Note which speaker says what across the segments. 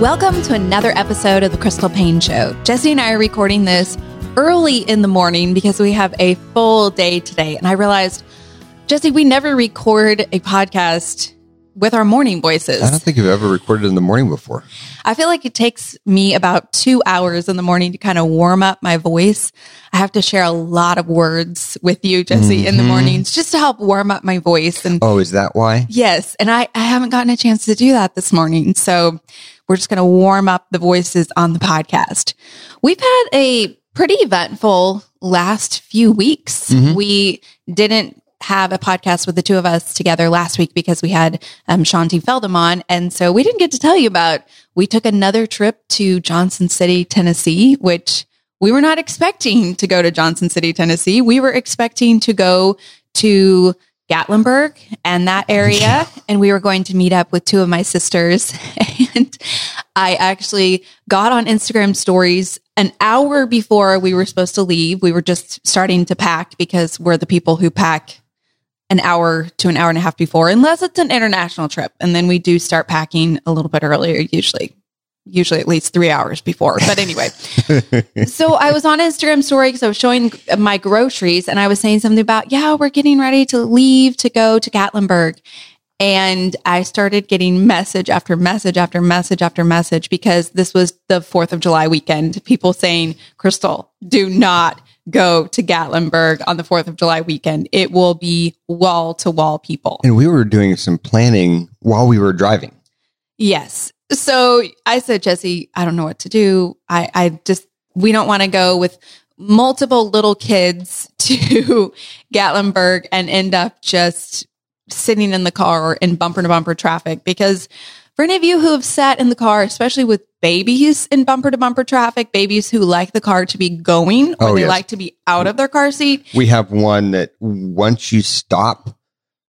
Speaker 1: Welcome to another episode of the Crystal Paine Show. Jesse and I are recording this early in the morning because we have a full day today. And I realized, Jesse, we never record a podcast with our morning voices.
Speaker 2: I don't think you've ever recorded in the morning before.
Speaker 1: I feel like it takes me about two hours in the morning to kind of warm up my voice. I have to share a lot of words with you, Jesse, mm-hmm. in the mm-hmm. mornings just to help warm up my voice.
Speaker 2: And oh, is that why?
Speaker 1: Yes. And I, I haven't gotten a chance to do that this morning. So we're just going to warm up the voices on the podcast. We've had a pretty eventful last few weeks. Mm-hmm. We didn't have a podcast with the two of us together last week because we had um, Shaunti Feldhahn on. And so we didn't get to tell you about, we took another trip to Johnson City, Tennessee, which we were not expecting to go to Johnson City, Tennessee. We were expecting to go to Gatlinburg and that area. And we were going to meet up with two of my sisters. And I actually got on Instagram stories an hour before we were supposed to leave. We were just starting to pack because we're the people who pack an hour to an hour and a half before, unless it's an international trip. And then we do start packing a little bit earlier, usually, usually at least three hours before. But anyway, so I was on Instagram story because I was showing my groceries and I was saying something about, yeah, we're getting ready to leave to go to Gatlinburg. And I started getting message after message after message after message because this was the 4th of July weekend. People saying, Crystal, do not go to Gatlinburg on the 4th of July weekend. It will be wall to wall people.
Speaker 2: And we were doing some planning while we were driving.
Speaker 1: Yes. So I said, Jesse, I don't know what to do. I, I just, we don't want to go with multiple little kids to Gatlinburg and end up just sitting in the car in bumper to bumper traffic because for any of you who have sat in the car, especially with babies in bumper to bumper traffic, babies who like the car to be going or oh, they yes. like to be out of their car seat.
Speaker 2: We have one that once you stop,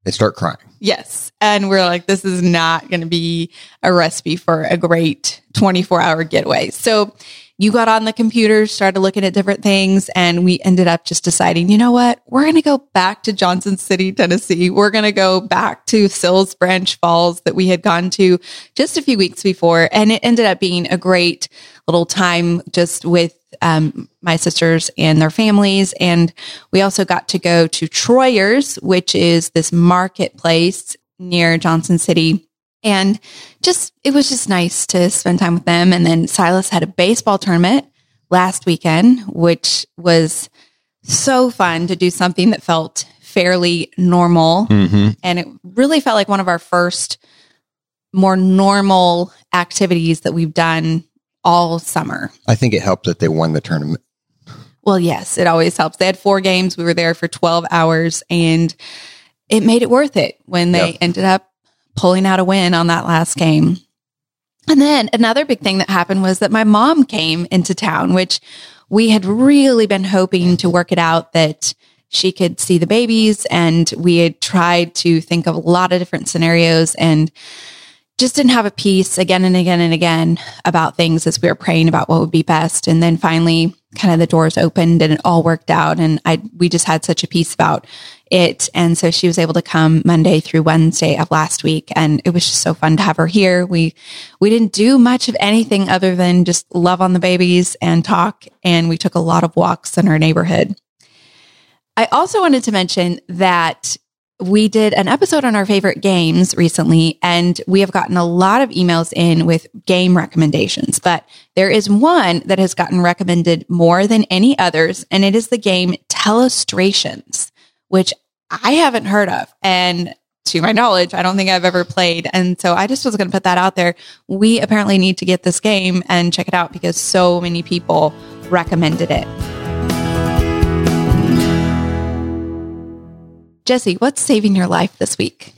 Speaker 2: they start crying.
Speaker 1: Yes. And we're like, this is not going to be a recipe for a great 24 hour getaway. So you got on the computer, started looking at different things, and we ended up just deciding, you know what? We're going to go back to Johnson City, Tennessee. We're going to go back to Sills Branch Falls that we had gone to just a few weeks before. And it ended up being a great little time just with um, my sisters and their families. And we also got to go to Troyer's, which is this marketplace near Johnson City and just, it was just nice to spend time with them. And then Silas had a baseball tournament last weekend, which was so fun to do something that felt fairly normal. Mm-hmm. And it really felt like one of our first more normal activities that we've done all summer.
Speaker 2: I think it helped that they won the tournament.
Speaker 1: Well, yes, it always helps. They had four games. We were there for 12 hours and it made it worth it when they ended up pulling out a win on that last game. And then another big thing that happened was that my mom came into town, which we had really been hoping to work it out that she could see the babies. And we had tried to think of a lot of different scenarios and just didn't have a peace again and again and again about things as we were praying about what would be best. And then finally, kind of the doors opened and it all worked out. And I, we just had such a peace about it. And so she was able to come Monday through Wednesday of last week. And it was just so fun to have her here. We, we didn't do much of anything other than just love on the babies and talk. And we took a lot of walks in our neighborhood. I also wanted to mention that we did an episode on our favorite games recently, and we have gotten a lot of emails in with game recommendations. But there is one that has gotten recommended more than any others, and it is the game Telestrations, which I haven't heard of. And to my knowledge, I don't think I've ever played. And so I just was going to put that out there. We apparently need to get this game and check it out because so many people recommended it. Jesse, what's saving your life this week?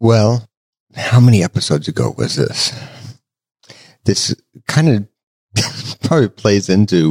Speaker 2: Well, how many episodes ago was this? this kind of probably plays into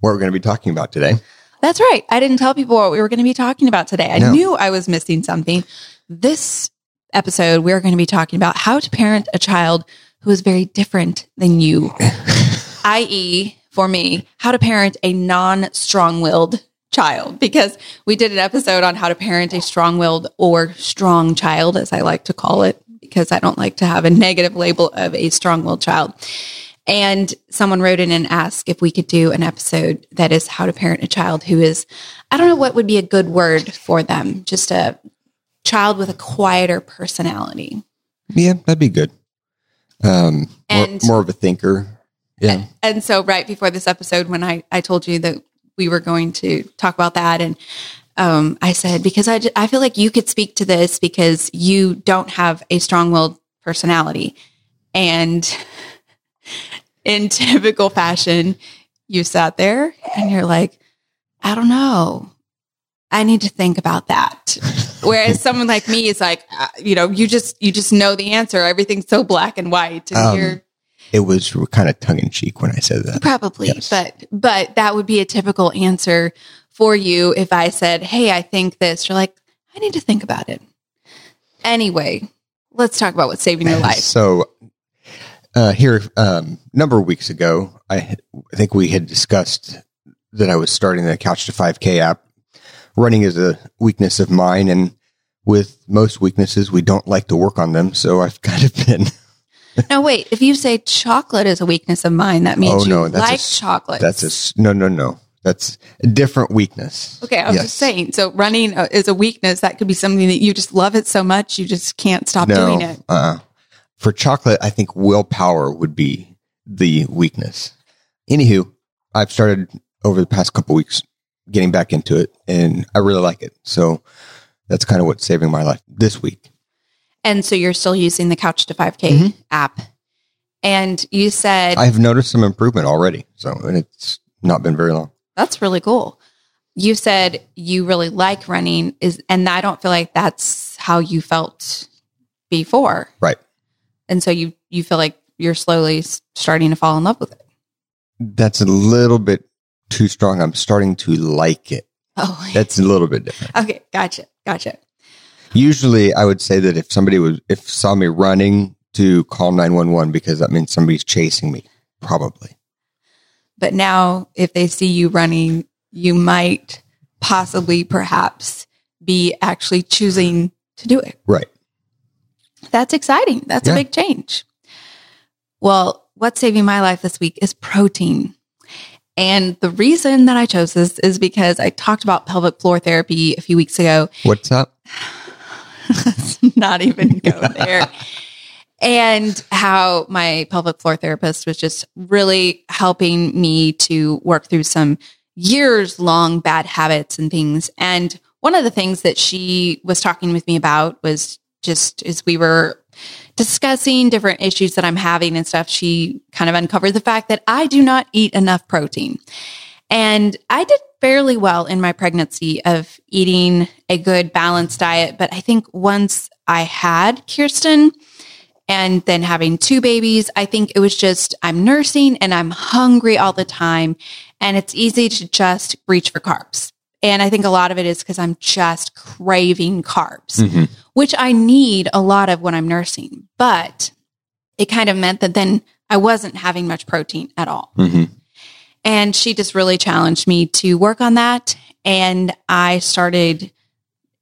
Speaker 2: what we're going to be talking about today.
Speaker 1: That's right. I didn't tell people what we were going to be talking about today. I
Speaker 2: No.
Speaker 1: knew I was missing something. This episode, we're going to be talking about how to parent a child who is very different than you, i.e., for me, how to parent a non strong willed child. Because we did an episode on how to parent a strong willed or strong child, as I like to call it, because I don't like to have a negative label of a strong willed child. And someone wrote in and asked if we could do an episode that is how to parent a child who is, I don't know what would be a good word for them, just a child with a quieter personality.
Speaker 2: Yeah, that'd be good. Um,
Speaker 1: And-
Speaker 2: more of a thinker. Yeah.
Speaker 1: And so, right before this episode, when I, I told you that we were going to talk about that, and um, I said, because I, I feel like you could speak to this because you don't have a strong willed personality. And in typical fashion, you sat there and you're like, I don't know. I need to think about that. Whereas someone like me is like, uh, you know, you just you just know the answer. Everything's so black and white, and
Speaker 2: Um,
Speaker 1: you're
Speaker 2: It was kind of tongue in cheek when I said that.
Speaker 1: Probably,
Speaker 2: Yes.
Speaker 1: but but that would be a typical answer for you if I said, "Hey, I think this." You're like, "I need to think about it." Anyway, let's talk about what's saving your life.
Speaker 2: So, uh, here, um, a number of weeks ago, I, had- I think we had discussed that I was starting the Couch to 5K app. Running is a weakness of mine, and with most weaknesses, we don't like to work on them. So I've kind of been
Speaker 1: now, wait. If you say chocolate is a weakness of mine, that means
Speaker 2: Oh, no,
Speaker 1: you
Speaker 2: that's a
Speaker 1: like chocolate.
Speaker 2: that's a no, no, no. That's a different weakness.
Speaker 1: okay. I'm
Speaker 2: Yes.
Speaker 1: just saying. So running uh, is a weakness. That could be something that you just love it so much you just can't stop doing
Speaker 2: No,
Speaker 1: it.
Speaker 2: uh, for chocolate, I think willpower would be the weakness. Anywho, I've started over the past couple weeks getting back into it, and I really like it. So that's kind of what's saving my life this week.
Speaker 1: And so you're still using the Couch to 5K
Speaker 2: Mhm.
Speaker 1: app, and you said
Speaker 2: I've noticed some improvement already. So, and it's not been very long.
Speaker 1: That's really cool. You said you really like running is and I don't feel like that's how you felt before.
Speaker 2: Right.
Speaker 1: And so you you feel like you're slowly starting to fall in love with it.
Speaker 2: That's a little bit too strong. I'm starting to like it.
Speaker 1: Oh.
Speaker 2: That's a little bit different.
Speaker 1: Okay, gotcha. Gotcha.
Speaker 2: Usually, I would say that if somebody was if saw me running to call nine one one because that means somebody's chasing me. Probably.
Speaker 1: But now if they see you running, you might possibly perhaps be actually choosing to do it.
Speaker 2: Right.
Speaker 1: That's exciting. That's
Speaker 2: Yeah.
Speaker 1: a big change. Well, what's saving my life this week is protein. And the reason that I chose this is because I talked about pelvic floor therapy a few weeks ago.
Speaker 2: What's up?
Speaker 1: Let's not even go there. And how my pelvic floor therapist was just really helping me to work through some years long bad habits and things. And one of the things that she was talking with me about was just as we were discussing different issues that I'm having and stuff, she kind of uncovered the fact that I do not eat enough protein. And I did fairly well in my pregnancy of eating a good balanced diet. But I think once I had Kirsten and then having two babies, I think it was just I'm nursing and I'm hungry all the time. And it's easy to just reach for carbs. And I think a lot of it is because I'm just craving carbs,
Speaker 2: Mhm.
Speaker 1: which I need a lot of when I'm nursing. But it kind of meant that then I wasn't having much protein at all.
Speaker 2: hmm
Speaker 1: And she just really challenged me to work on that. And I started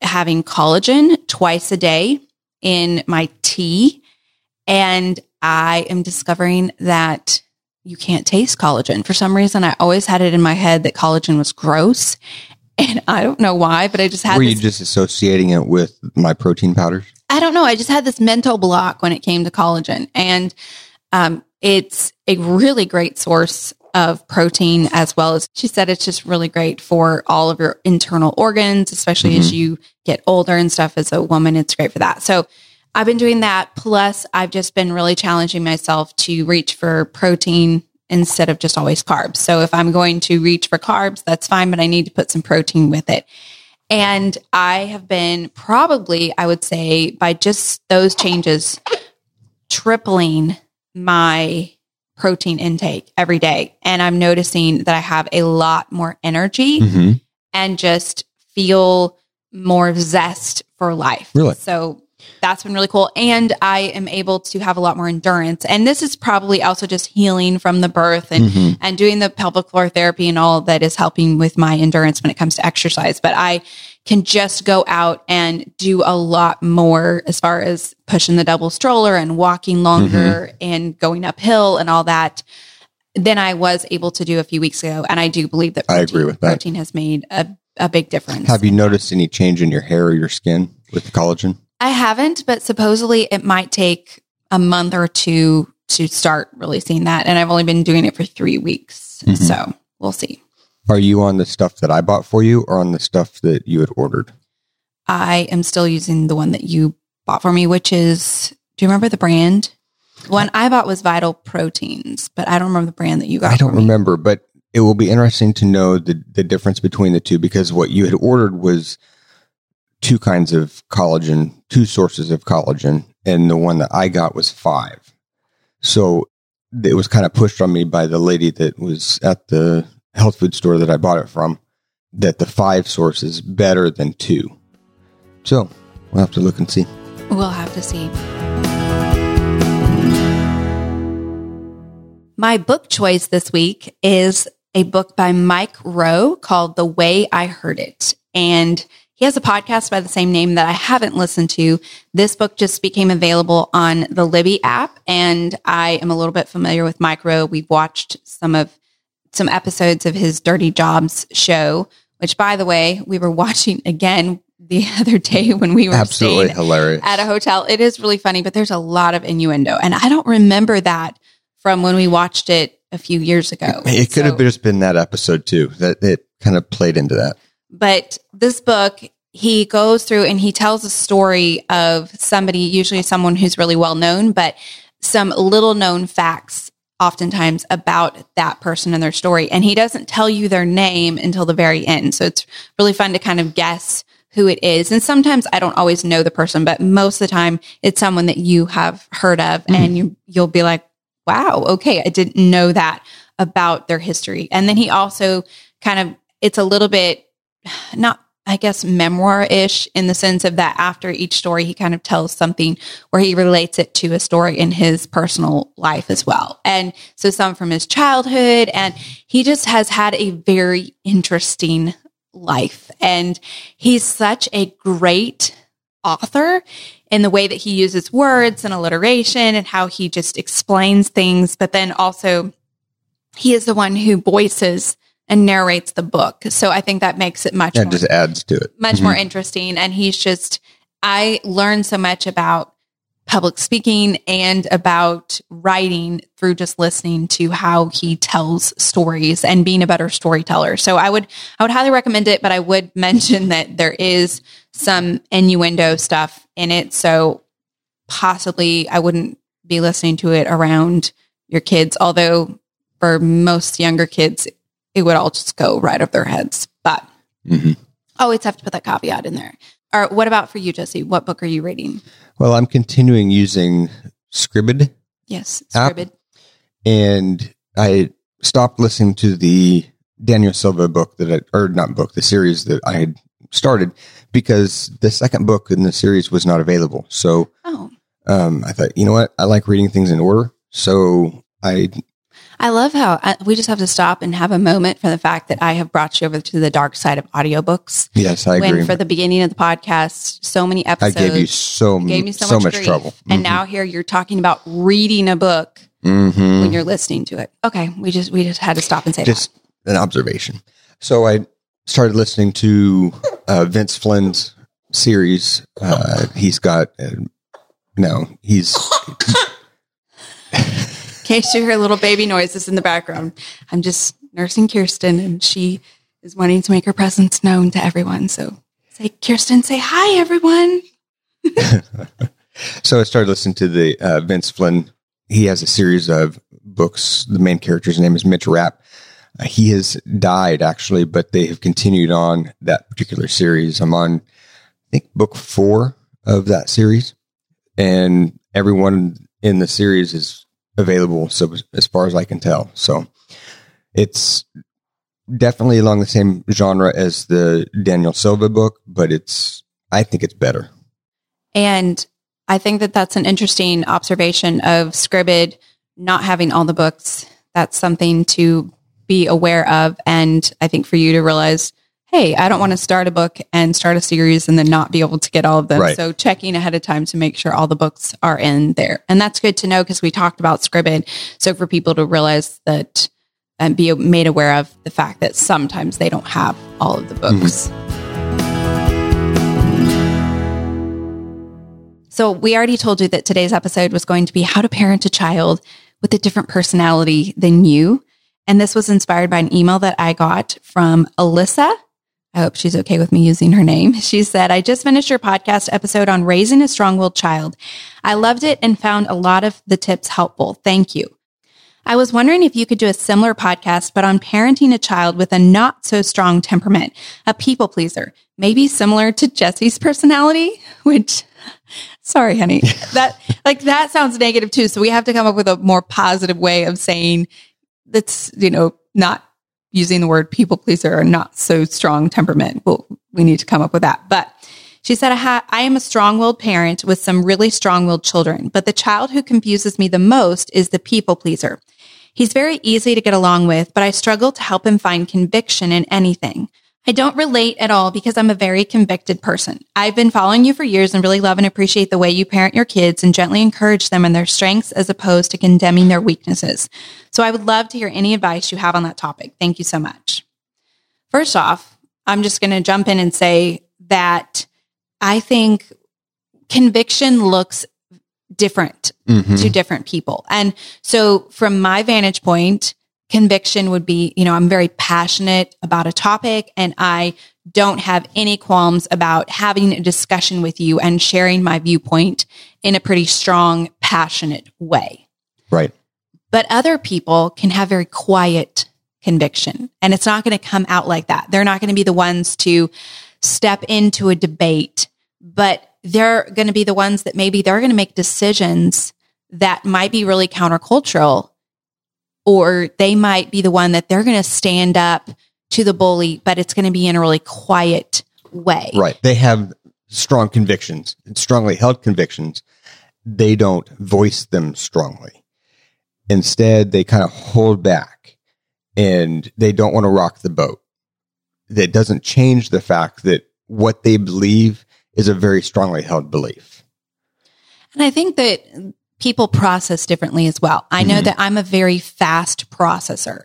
Speaker 1: having collagen twice a day in my tea. And I am discovering that you can't taste collagen. For some reason, I always had it in my head that collagen was gross. And I don't know why, but I just had
Speaker 2: Were
Speaker 1: this
Speaker 2: you just associating it with my protein powders?
Speaker 1: I don't know. I just had this mental block when it came to collagen. And um, it's a really great source of protein, as well as she said, it's just really great for all of your internal organs, especially as mm-hmm. you get older and stuff. As a woman, it's great for that. So I've been doing that. Plus, I've just been really challenging myself to reach for protein instead of just always carbs. So if I'm going to reach for carbs, that's fine, but I need to put some protein with it. And I have been probably, I would say, by just those changes, tripling my protein intake every day. And I'm noticing that I have a lot more energy
Speaker 2: hmm
Speaker 1: and just feel more zest for life.
Speaker 2: Really?
Speaker 1: So that's been really cool. And I am able to have a lot more endurance. And this is probably also just healing from the birth and,
Speaker 2: Mhm.
Speaker 1: and doing the pelvic floor therapy and all that is helping with my endurance when it comes to exercise. But I can just go out and do a lot more as far as pushing the double stroller and walking longer and going uphill and all that than I was able to do a few weeks ago. And I do believe that
Speaker 2: I agree with that.
Speaker 1: protein has made a, a big difference.
Speaker 2: Have you noticed any change in your hair or your skin with the collagen?
Speaker 1: I haven't, but supposedly it might take a month or two to start really seeing that. And I've only been doing it for three weeks.
Speaker 2: Mhm.
Speaker 1: So we'll see.
Speaker 2: Are you on the stuff that I bought for you or on the stuff that you had ordered?
Speaker 1: I am still using the one that you bought for me, which is, do you remember the brand? The one I bought was Vital Proteins, but I don't remember the brand that you got.
Speaker 2: I don't remember, but it will be interesting to know the, the difference between the two because what you had ordered was two kinds of collagen, two sources of collagen, and the one that I got was five. So it was kind of pushed on me by the lady that was at the health food store that I bought it from that the five source is better than two. So we'll have to look and see.
Speaker 1: We'll have to see. My book choice this week is a book by Mike Rowe called The Way I Heard It. And he has a podcast by the same name that I haven't listened to. This book just became available on the Libby app, and I am a little bit familiar with Mike Rowe. We've watched some of some episodes of his Dirty Jobs show, which by the way, we were watching again the other day when we were
Speaker 2: Absolutely hilarious.
Speaker 1: at a hotel. It is really funny, but there's a lot of innuendo. And I don't remember that from when we watched it a few years ago.
Speaker 2: It could
Speaker 1: So-
Speaker 2: have just been that episode too that it kind of played into that.
Speaker 1: But this book, he goes through and he tells a story of somebody, usually someone who's really well known, but some little known facts oftentimes about that person and their story. And he doesn't tell you their name until the very end. So it's really fun to kind of guess who it is. And sometimes I don't always know the person, but most of the time it's someone that you have heard of mm-hmm. and you you'll be like, wow, okay, I didn't know that about their history. And then he also kind of it's a little bit not I guess memoir ish in the sense of that after each story, he kind of tells something where he relates it to a story in his personal life as well. And so some from his childhood, and he just has had a very interesting life. And he's such a great author in the way that he uses words and alliteration and how he just explains things, but then also he is the one who voices and narrates the book. So I think that makes it much
Speaker 2: That
Speaker 1: more
Speaker 2: just adds to it.
Speaker 1: much
Speaker 2: Mhm.
Speaker 1: more interesting. And he's just, I learned so much about public speaking and about writing through just listening to how he tells stories and being a better storyteller. So I would, I would highly recommend it, but I would mention that there is some innuendo stuff in it. So possibly I wouldn't be listening to it around your kids, although for most younger kids, it would all just go right over their heads. But
Speaker 2: Mhm.
Speaker 1: always have to put that caveat in there. Or what about for you, Jesse? What book are you reading?
Speaker 2: Well, I'm continuing using Scribd
Speaker 1: Yes,
Speaker 2: App.
Speaker 1: Scribd.
Speaker 2: and I stopped listening to the Daniel Silva book that I, or not book, the series that I had started because the second book in the series was not available. So
Speaker 1: Oh,
Speaker 2: um, I thought, you know what? I like reading things in order. So I,
Speaker 1: I love how I, we just have to stop and have a moment for the fact that I have brought you over to the dark side of audiobooks.
Speaker 2: yes, I agree.
Speaker 1: For the beginning of the podcast, so many episodes.
Speaker 2: I gave you so,
Speaker 1: gave me so,
Speaker 2: so
Speaker 1: much,
Speaker 2: much trouble.
Speaker 1: and now here you're talking about reading a book
Speaker 2: Mhm.
Speaker 1: when you're listening to it. Okay, we just we just had to stop and say
Speaker 2: just an observation. So I started listening to uh, Vince Flynn's series. Uh, he's got uh, no, he's
Speaker 1: case you hear little baby noises in the background, I'm just nursing Kirsten and she is wanting to make her presence known to everyone. So say, Kirsten, say hi, everyone.
Speaker 2: so I started listening to the uh, Vince Flynn. He has a series of books. The main character's name is Mitch Rapp. Uh, he has died actually, but they have continued on that particular series. I'm on, I think, book four of that series, and everyone in the series is available. So as far as I can tell, so it's definitely along the same genre as the Daniel Silva book, but it's I think it's better.
Speaker 1: And I think that that's an interesting observation of Scribd not having all the books. That's something to be aware of, and I think for you to realize hey, I don't want to start a book and start a series and then not be able to get all of them. Right. So checking ahead of time to make sure all the books are in there. And that's good to know because we talked about Scribd. So for people to realize that and be made aware of the fact that sometimes they don't have all of the books. Mm-hmm. So we already told you that today's episode was going to be how to parent a child with a different personality than you. And this was inspired by an email that I got from Alyssa I hope she's okay with me using her name. She said, I just finished your podcast episode on raising a strong willed child. I loved it and found a lot of the tips helpful. Thank you. I was wondering if you could do a similar podcast, but on parenting a child with a not so strong temperament, a people pleaser, maybe similar to Jesse's personality, which, sorry, honey, that, like, that sounds negative too. So we have to come up with a more positive way of saying that's, you know, not using the word people pleaser or not so strong temperament. Well, we need to come up with that. But she said, I, I am a strong willed parent with some really strong willed children, but the child who confuses me the most is the people pleaser. He's very easy to get along with, but I struggle to help him find conviction in anything. I don't relate at all because I'm a very convicted person. I've been following you for years and really love and appreciate the way you parent your kids and gently encourage them in their strengths as opposed to condemning their weaknesses. So I would love to hear any advice you have on that topic. Thank you so much. First off, I'm just going to jump in and say that I think conviction looks different mm-hmm. to different people. And so from my vantage point, conviction would be, you know, I'm very passionate about a topic and I don't have any qualms about having a discussion with you and sharing my viewpoint in a pretty strong, passionate way.
Speaker 2: Right.
Speaker 1: But other people can have very quiet conviction and it's not going to come out like that. They're not going to be the ones to step into a debate, but they're going to be the ones that maybe they're going to make decisions that might be really countercultural or they might be the one that they're going to stand up to the bully, but it's going to be in a really quiet way.
Speaker 2: Right. They have strong convictions, strongly held convictions. They don't voice them strongly. Instead, they kind of hold back and they don't want to rock the boat. That doesn't change the fact that what they believe is a very strongly held belief.
Speaker 1: And I think that people process differently as well. I know mm-hmm. that I'm a very fast processor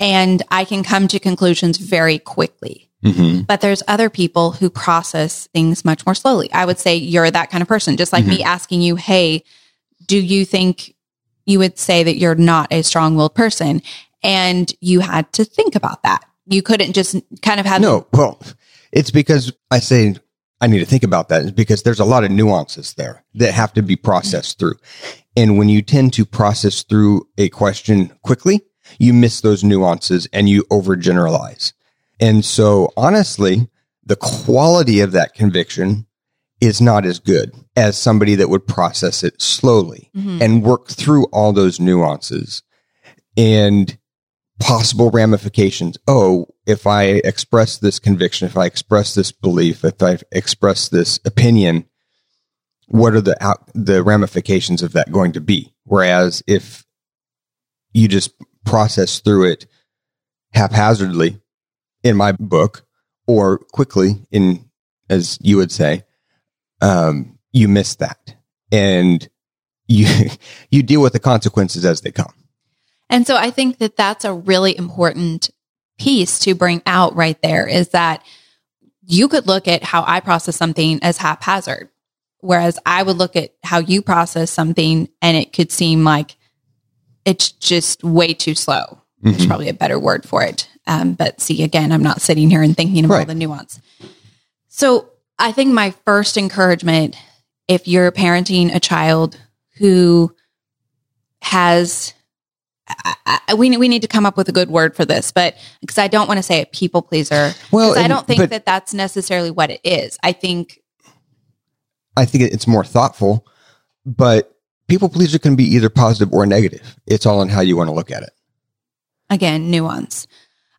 Speaker 1: and I can come to conclusions very quickly. Mm-hmm. But there's other people who process things much more slowly. I would say you're that kind of person, just like mm-hmm. me asking you, Hey, do you think you would say that you're not a strong willed person? And you had to think about that. You couldn't just kind of have.
Speaker 2: No, well, it's because I say I need to think about that because there's a lot of nuances there that have to be processed through. And when you tend to process through a question quickly, you miss those nuances and you overgeneralize. And so honestly, the quality of that conviction is not as good as somebody that would process it slowly mm-hmm. and work through all those nuances and possible ramifications. Oh, if I express this conviction, if I express this belief, if I express this opinion, what are the out, the ramifications of that going to be? Whereas if you just process through it haphazardly in my book or quickly in, as you would say, um, you miss that and you, you deal with the consequences as they come.
Speaker 1: And so I think that that's a really important piece to bring out right there is that you could look at how I process something as haphazard, whereas I would look at how you process something and it could seem like it's just way too slow. Mm-hmm. It's probably a better word for it. Um, but see, again, I'm not sitting here and thinking about right. all the nuance. So I think my first encouragement, if you're parenting a child who has I, I, we we need to come up with a good word for this, but because I don't want to say a people pleaser. Well, I don't think but, that that's necessarily what it is. I think.
Speaker 2: I think it's more thoughtful, but people pleaser can be either positive or negative. It's all on how you want to look at it.
Speaker 1: Again, nuance.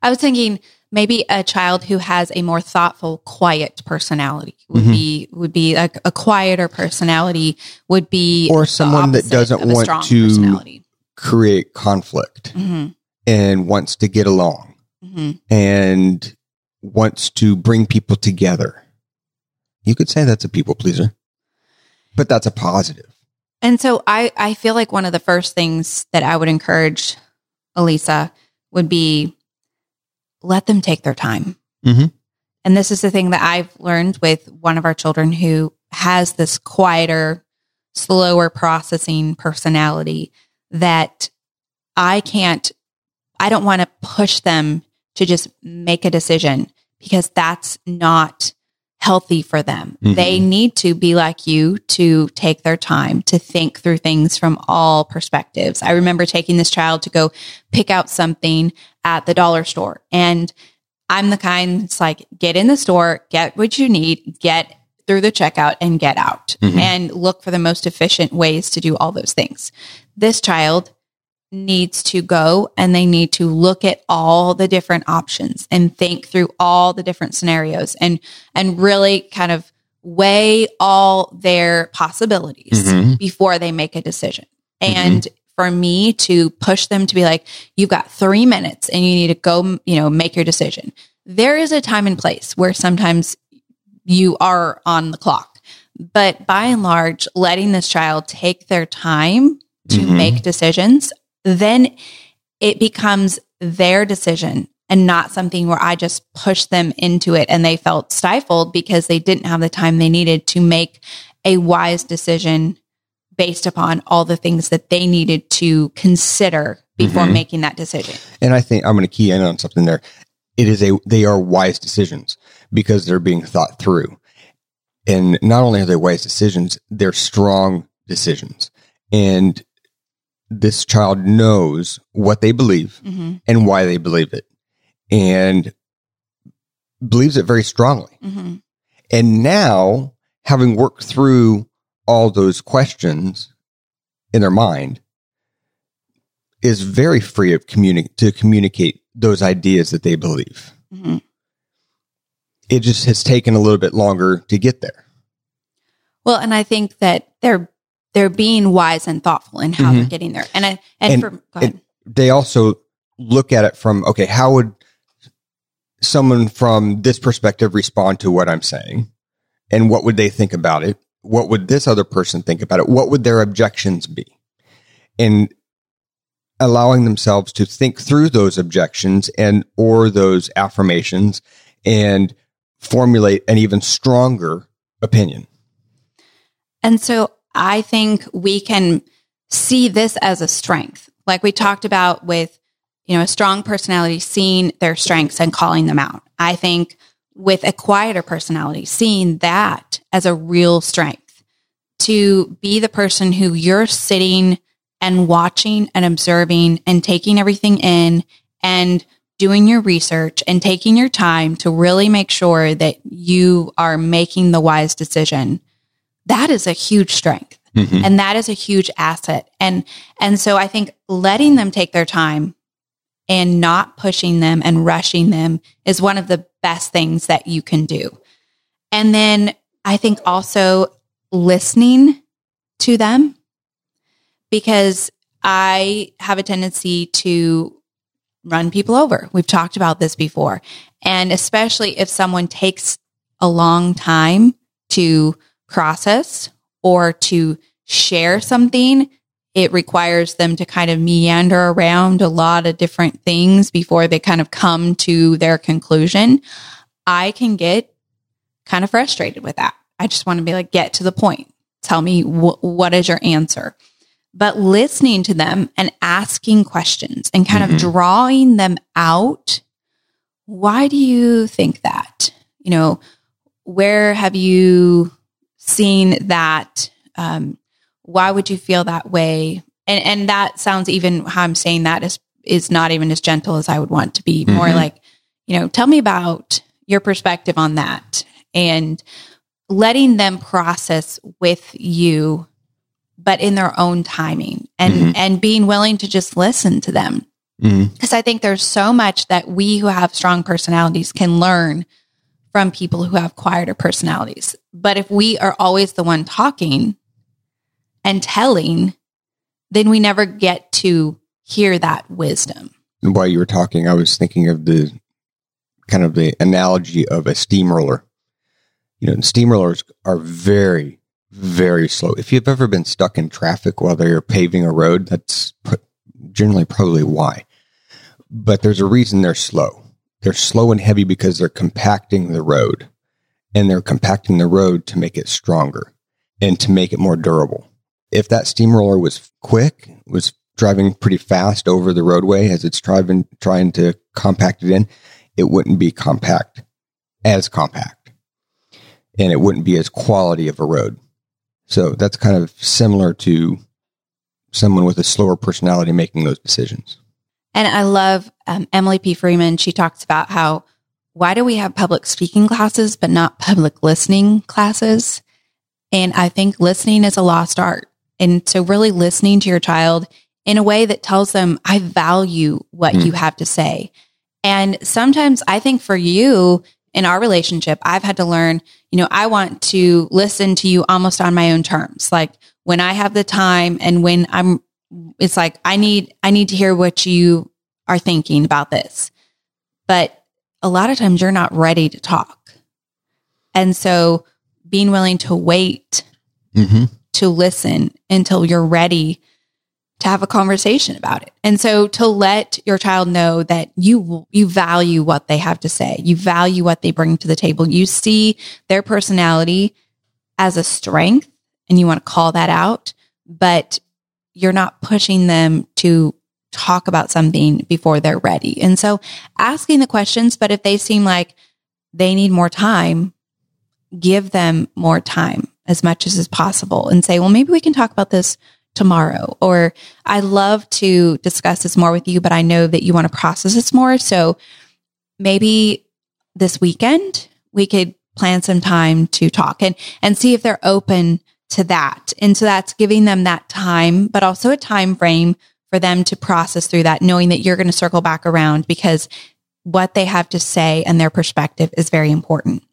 Speaker 1: I was thinking maybe a child who has a more thoughtful, quiet personality would mm-hmm. be would be like a, quieter personality would be
Speaker 2: or someone that doesn't want to create conflict mm-hmm. and wants to get along mm-hmm. and wants to bring people together. You could say that's a people pleaser, but that's a positive.
Speaker 1: And so I, I feel like one of the first things that I would encourage Elisa would be let them take their time. Mm-hmm. And this is the thing that I've learned with one of our children who has this quieter, slower processing personality that I can't, I don't want to push them to just make a decision because that's not healthy for them. Mm-hmm. They need to be like you to take their time to think through things from all perspectives. I remember taking this child to go pick out something at the dollar store and I'm the kind that's like, get in the store, get what you need, get through the checkout and get out mm-hmm. and look for the most efficient ways to do all those things. This child needs to go and they need to look at all the different options and think through all the different scenarios and and really kind of weigh all their possibilities mm-hmm. before they make a decision. Mm-hmm. And for me to push them to be like you've got 3 minutes and you need to go, you know, make your decision. There is a time and place where sometimes you are on the clock. But by and large, letting this child take their time to mm-hmm. make decisions then it becomes their decision and not something where I just pushed them into it and they felt stifled because they didn't have the time they needed to make a wise decision based upon all the things that they needed to consider before mm-hmm. making that decision.
Speaker 2: And I think I'm going to key in on something there. It is a they are wise decisions because they're being thought through. And not only are they wise decisions, they're strong decisions. And this child knows what they believe mm-hmm. and why they believe it and believes it very strongly. Mm-hmm. And now, having worked through all those questions in their mind, is very free of communi- to communicate those ideas that they believe. Mm-hmm. It just has taken a little bit longer to get there.
Speaker 1: Well, and I think that they're they're being wise and thoughtful in how mm-hmm. they're getting there. And I, and, and for, and
Speaker 2: they also look at it from, okay, how would someone from this perspective respond to what I'm saying? And what would they think about it? What would this other person think about it? What would their objections be? And allowing themselves to think through those objections and or those affirmations and formulate an even stronger opinion.
Speaker 1: And so I think we can see this as a strength. Like we talked about with, you know, a strong personality, seeing their strengths and calling them out. I think with a quieter personality, seeing that as a real strength to be the person who you're sitting and watching and observing and taking everything in and doing your research and taking your time to really make sure that you are making the wise decision that is a huge strength. Mm-hmm. And that is a huge asset. And, and so I think letting them take their time and not pushing them and rushing them is one of the best things that you can do. And then I think also listening to them because I have a tendency to run people over. We've talked about this before. And especially if someone takes a long time to process or to share something, it requires them to kind of meander around a lot of different things before they kind of come to their conclusion. I can get kind of frustrated with that. I just want to be like, get to the point. Tell me wh- what is your answer. But listening to them and asking questions and kind mm-hmm. of drawing them out. Why do you think that? You know, where have you seen that um, why would you feel that way and and that sounds even how i'm saying that is is not even as gentle as i would want to be mm-hmm. more like you know tell me about your perspective on that and letting them process with you but in their own timing and, mm-hmm. and being willing to just listen to them. Because mm-hmm. I think there's so much that we who have strong personalities can learn from people who have quieter personalities. But if we are always the one talking and telling, then we never get to hear that wisdom.
Speaker 2: And while you were talking, I was thinking of the kind of the analogy of a steamroller. You know, steamrollers are very, very slow. If you've ever been stuck in traffic while they're paving a road, that's generally probably why. But there's a reason they're slow. They're slow and heavy because they're compacting the road and they're compacting the road to make it stronger and to make it more durable. If that steamroller was quick, was driving pretty fast over the roadway as it's driving, trying to compact it in, it wouldn't be compact as compact and it wouldn't be as quality of a road. So that's kind of similar to someone with a slower personality making those decisions.
Speaker 1: And I love um, Emily P. Freeman. She talks about how why do we have public speaking classes but not public listening classes? And I think listening is a lost art. And so really listening to your child in a way that tells them, I value what mm. you have to say. And sometimes I think for you in our relationship, I've had to learn, you know, I want to listen to you almost on my own terms. Like when I have the time and when I'm, it's like, I need, I need to hear what you are thinking about this. But a lot of times you're not ready to talk. And so being willing to wait mm-hmm. to listen until you're ready to have a conversation about it. And so to let your child know that you you value what they have to say. You value what they bring to the table. You see their personality as a strength and you want to call that out, but you're not pushing them to talk about something before they're ready. And so asking the questions, but if they seem like they need more time, give them more time as much as is possible and say, well, maybe we can talk about this tomorrow. Or I love to discuss this more with you, but I know that you want to process this more. So maybe this weekend we could plan some time to talk and, and see if they're open to that. And so that's giving them that time, but also a time frame for them to process through that, knowing that you're going to circle back around because what they have to say and their perspective is very important.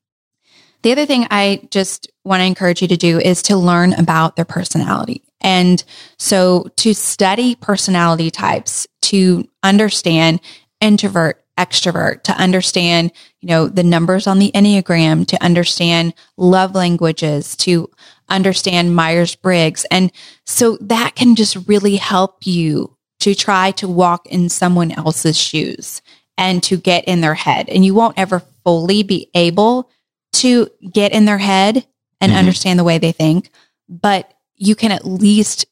Speaker 1: The other thing I just want to encourage you to do is to learn about their personality. And so to study personality types, to understand introvert, extrovert, to understand, you know, the numbers on the Enneagram, to understand love languages, to understand Myers Briggs. And so that can just really help you to try to walk in someone else's shoes and to get in their head. And you won't ever fully be able to get in their head and mm-hmm. understand the way they think, but you can at least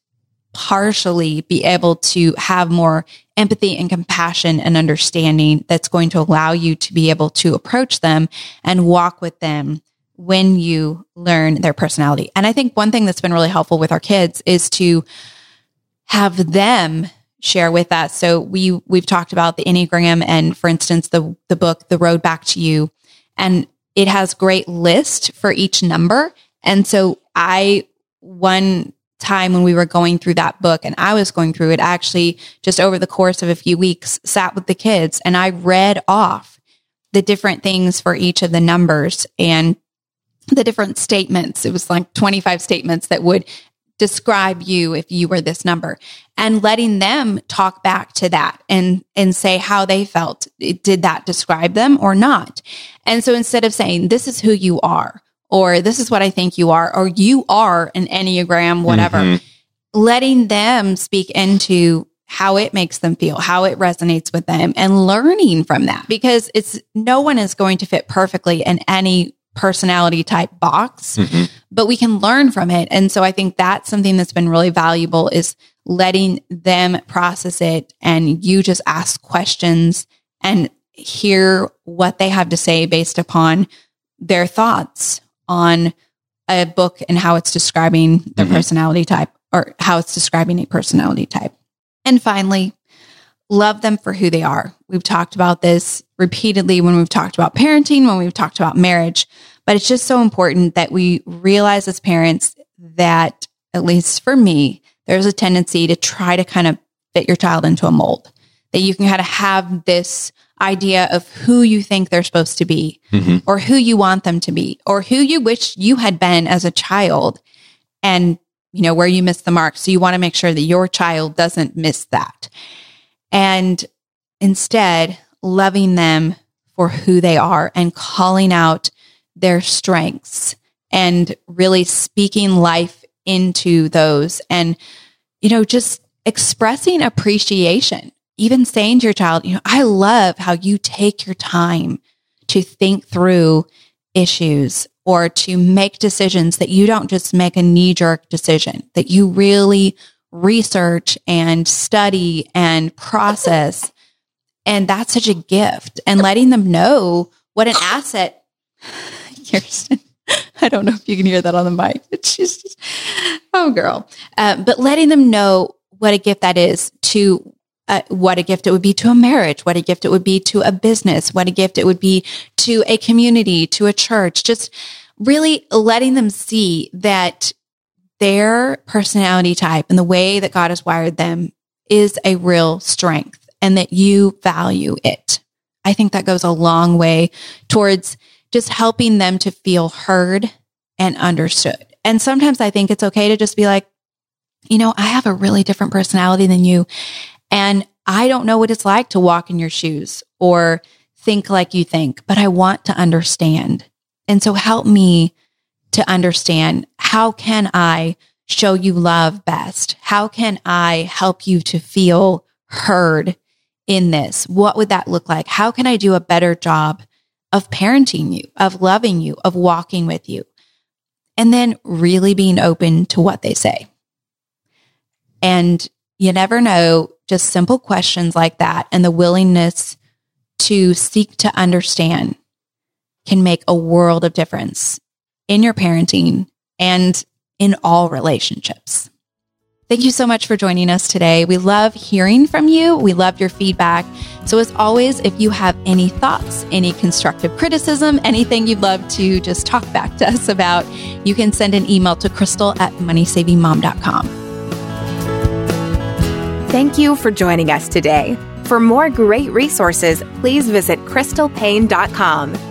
Speaker 1: partially be able to have more empathy and compassion and understanding that's going to allow you to be able to approach them and walk with them when you learn their personality. And I think one thing that's been really helpful with our kids is to have them share with us. So we we've talked about the Enneagram and for instance the the book The Road Back to You and it has great list for each number. And so I, one time when we were going through that book and I was going through it, actually just over the course of a few weeks, sat with the kids and I read off the different things for each of the numbers and the different statements. It was like 25 statements that would describe you if you were this number and letting them talk back to that and and say how they felt did that describe them or not and so instead of saying this is who you are or this is what i think you are or you are an enneagram whatever mm-hmm. letting them speak into how it makes them feel, how it resonates with them and learning from that because it's no one is going to fit perfectly in any personality type box, mm-hmm. but we can learn from it. And so I think that's something that's been really valuable is letting them process it and you just ask questions and hear what they have to say based upon their thoughts on a book and how it's describing their mm-hmm. personality type or how it's describing a personality type. And finally, love them for who they are. We've talked about this repeatedly when we've talked about parenting, when we've talked about marriage, but it's just so important that we realize as parents that at least for me, there's a tendency to try to kind of fit your child into a mold that you can kind of have this idea of who you think they're supposed to be mm-hmm. or who you want them to be or who you wish you had been as a child and you know where you missed the mark so you want to make sure that your child doesn't miss that and instead loving them for who they are and calling out their strengths and really speaking life into those and you know just expressing appreciation even saying to your child, you know, I love how you take your time to think through issues or to make decisions that you don't just make a knee jerk decision, that you really research and study and process. And that's such a gift. And letting them know what an asset. Kirsten, I don't know if you can hear that on the mic. but She's just, oh, girl. Uh, but letting them know what a gift that is to uh, what a gift it would be to a marriage, what a gift it would be to a business, what a gift it would be to a community, to a church, just really letting them see that their personality type and the way that God has wired them is a real strength and that you value it. I think that goes a long way towards just helping them to feel heard and understood. And sometimes I think it's okay to just be like, you know, I have a really different personality than you. And I don't know what it's like to walk in your shoes or think like you think, but I want to understand. And so help me to understand how can I show you love best? How can I help you to feel heard in this? What would that look like? How can I do a better job of parenting you, of loving you, of walking with you? And then really being open to what they say. And you never know just simple questions like that and the willingness to seek to understand can make a world of difference in your parenting and in all relationships. Thank you so much for joining us today. We love hearing from you. We love your feedback. So, as always, if you have any thoughts, any constructive criticism, anything you'd love to just talk back to us about, you can send an email to crystal at moneysavingmom.com.
Speaker 3: Thank you for joining us today. For more great resources, please visit crystalpaine.com.